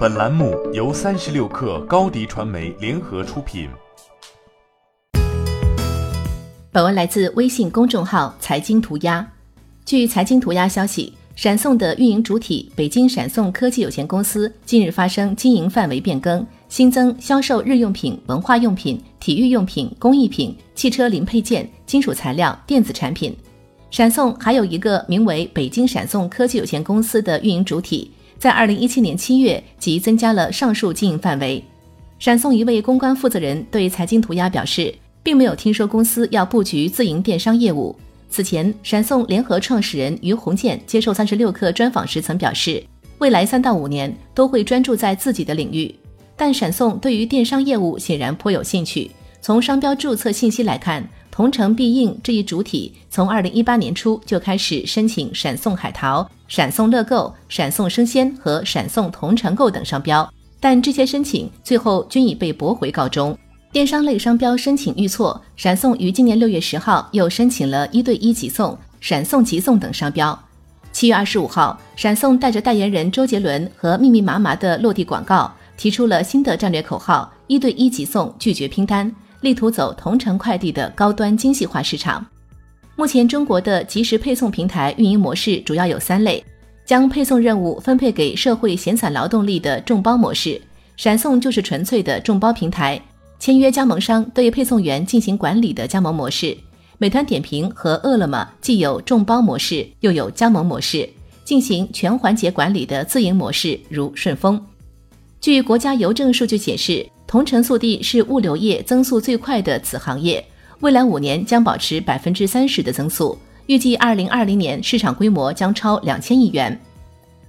本栏目由三十六氪高低传媒联合出品。本文来自微信公众号财经涂鸦。据财经涂鸦消息，闪送的运营主体北京闪送科技有限公司近日发生经营范围变更，新增销售日用品、文化用品、体育用品、工艺品、汽车零配件、金属材料、电子产品。闪送还有一个名为北京闪送科技有限公司的运营主体。在二零一七年七月即增加了上述经营范围。闪送一位公关负责人对财经涂鸦表示，并没有听说公司要布局自营电商业务。此前，闪送联合创始人于洪建接受三十六氪专访时曾表示，未来三到五年都会专注在自己的领域。但闪送对于电商业务显然颇有兴趣。从商标注册信息来看，同城必应这一主体从二零一八年初就开始申请闪送海淘。闪送乐购、闪送生鲜和闪送同城购等商标，但这些申请最后均已被驳回告终。电商类商标申请遇挫，闪送于今年六月十号又申请了一对一急送、闪送急送等商标。七月二十五号，闪送带着代言人周杰伦和密密麻麻的落地广告，提出了新的战略口号：一对一急送，拒绝拼单，力图走同城快递的高端精细化市场。目前，中国的即时配送平台运营模式主要有三类：将配送任务分配给社会闲散劳动力的众包模式，闪送就是纯粹的众包平台；签约加盟商对配送员进行管理的加盟模式。美团点评和饿了么既有众包模式，又有加盟模式，进行全环节管理的自营模式，如顺丰。据国家邮政数据显示，同城速递是物流业增速最快的子行业。未来五年将保持百分之三十的增速，预计二零二零年市场规模将超两千亿元。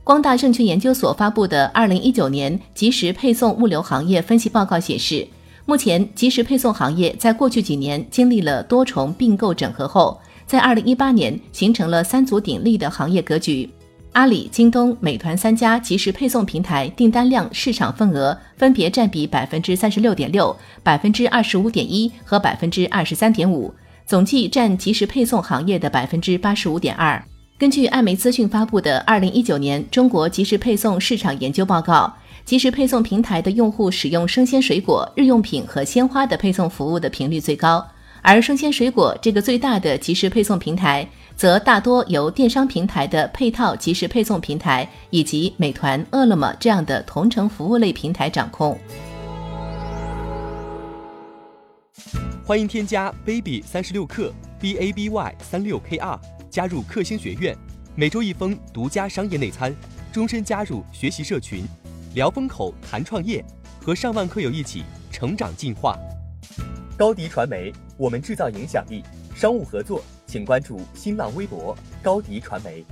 光大证券研究所发布的二零一九年即时配送物流行业分析报告显示，目前即时配送行业在过去几年经历了多重并购整合后，在二零一八年形成了三足鼎立的行业格局。阿里、京东、美团三家即时配送平台订单量市场份额分别占比百分之三十六点六、百分之二十五点一和百分之二十三点五，总计占即时配送行业的百分之八十五点二。根据艾媒资讯发布的《二零一九年中国即时配送市场研究报告》，即时配送平台的用户使用生鲜水果、日用品和鲜花的配送服务的频率最高，而生鲜水果这个最大的即时配送平台。则大多由电商平台的配套即时配送平台以及美团、饿了么这样的同城服务类平台掌控。欢迎添加 baby 三十六克 b a b y 三六 k r 加入克星学院，每周一封独家商业内参，终身加入学习社群，聊风口谈创业，和上万课友一起成长进化。高迪传媒，我们制造影响力。商务合作。请关注新浪微博高迪传媒。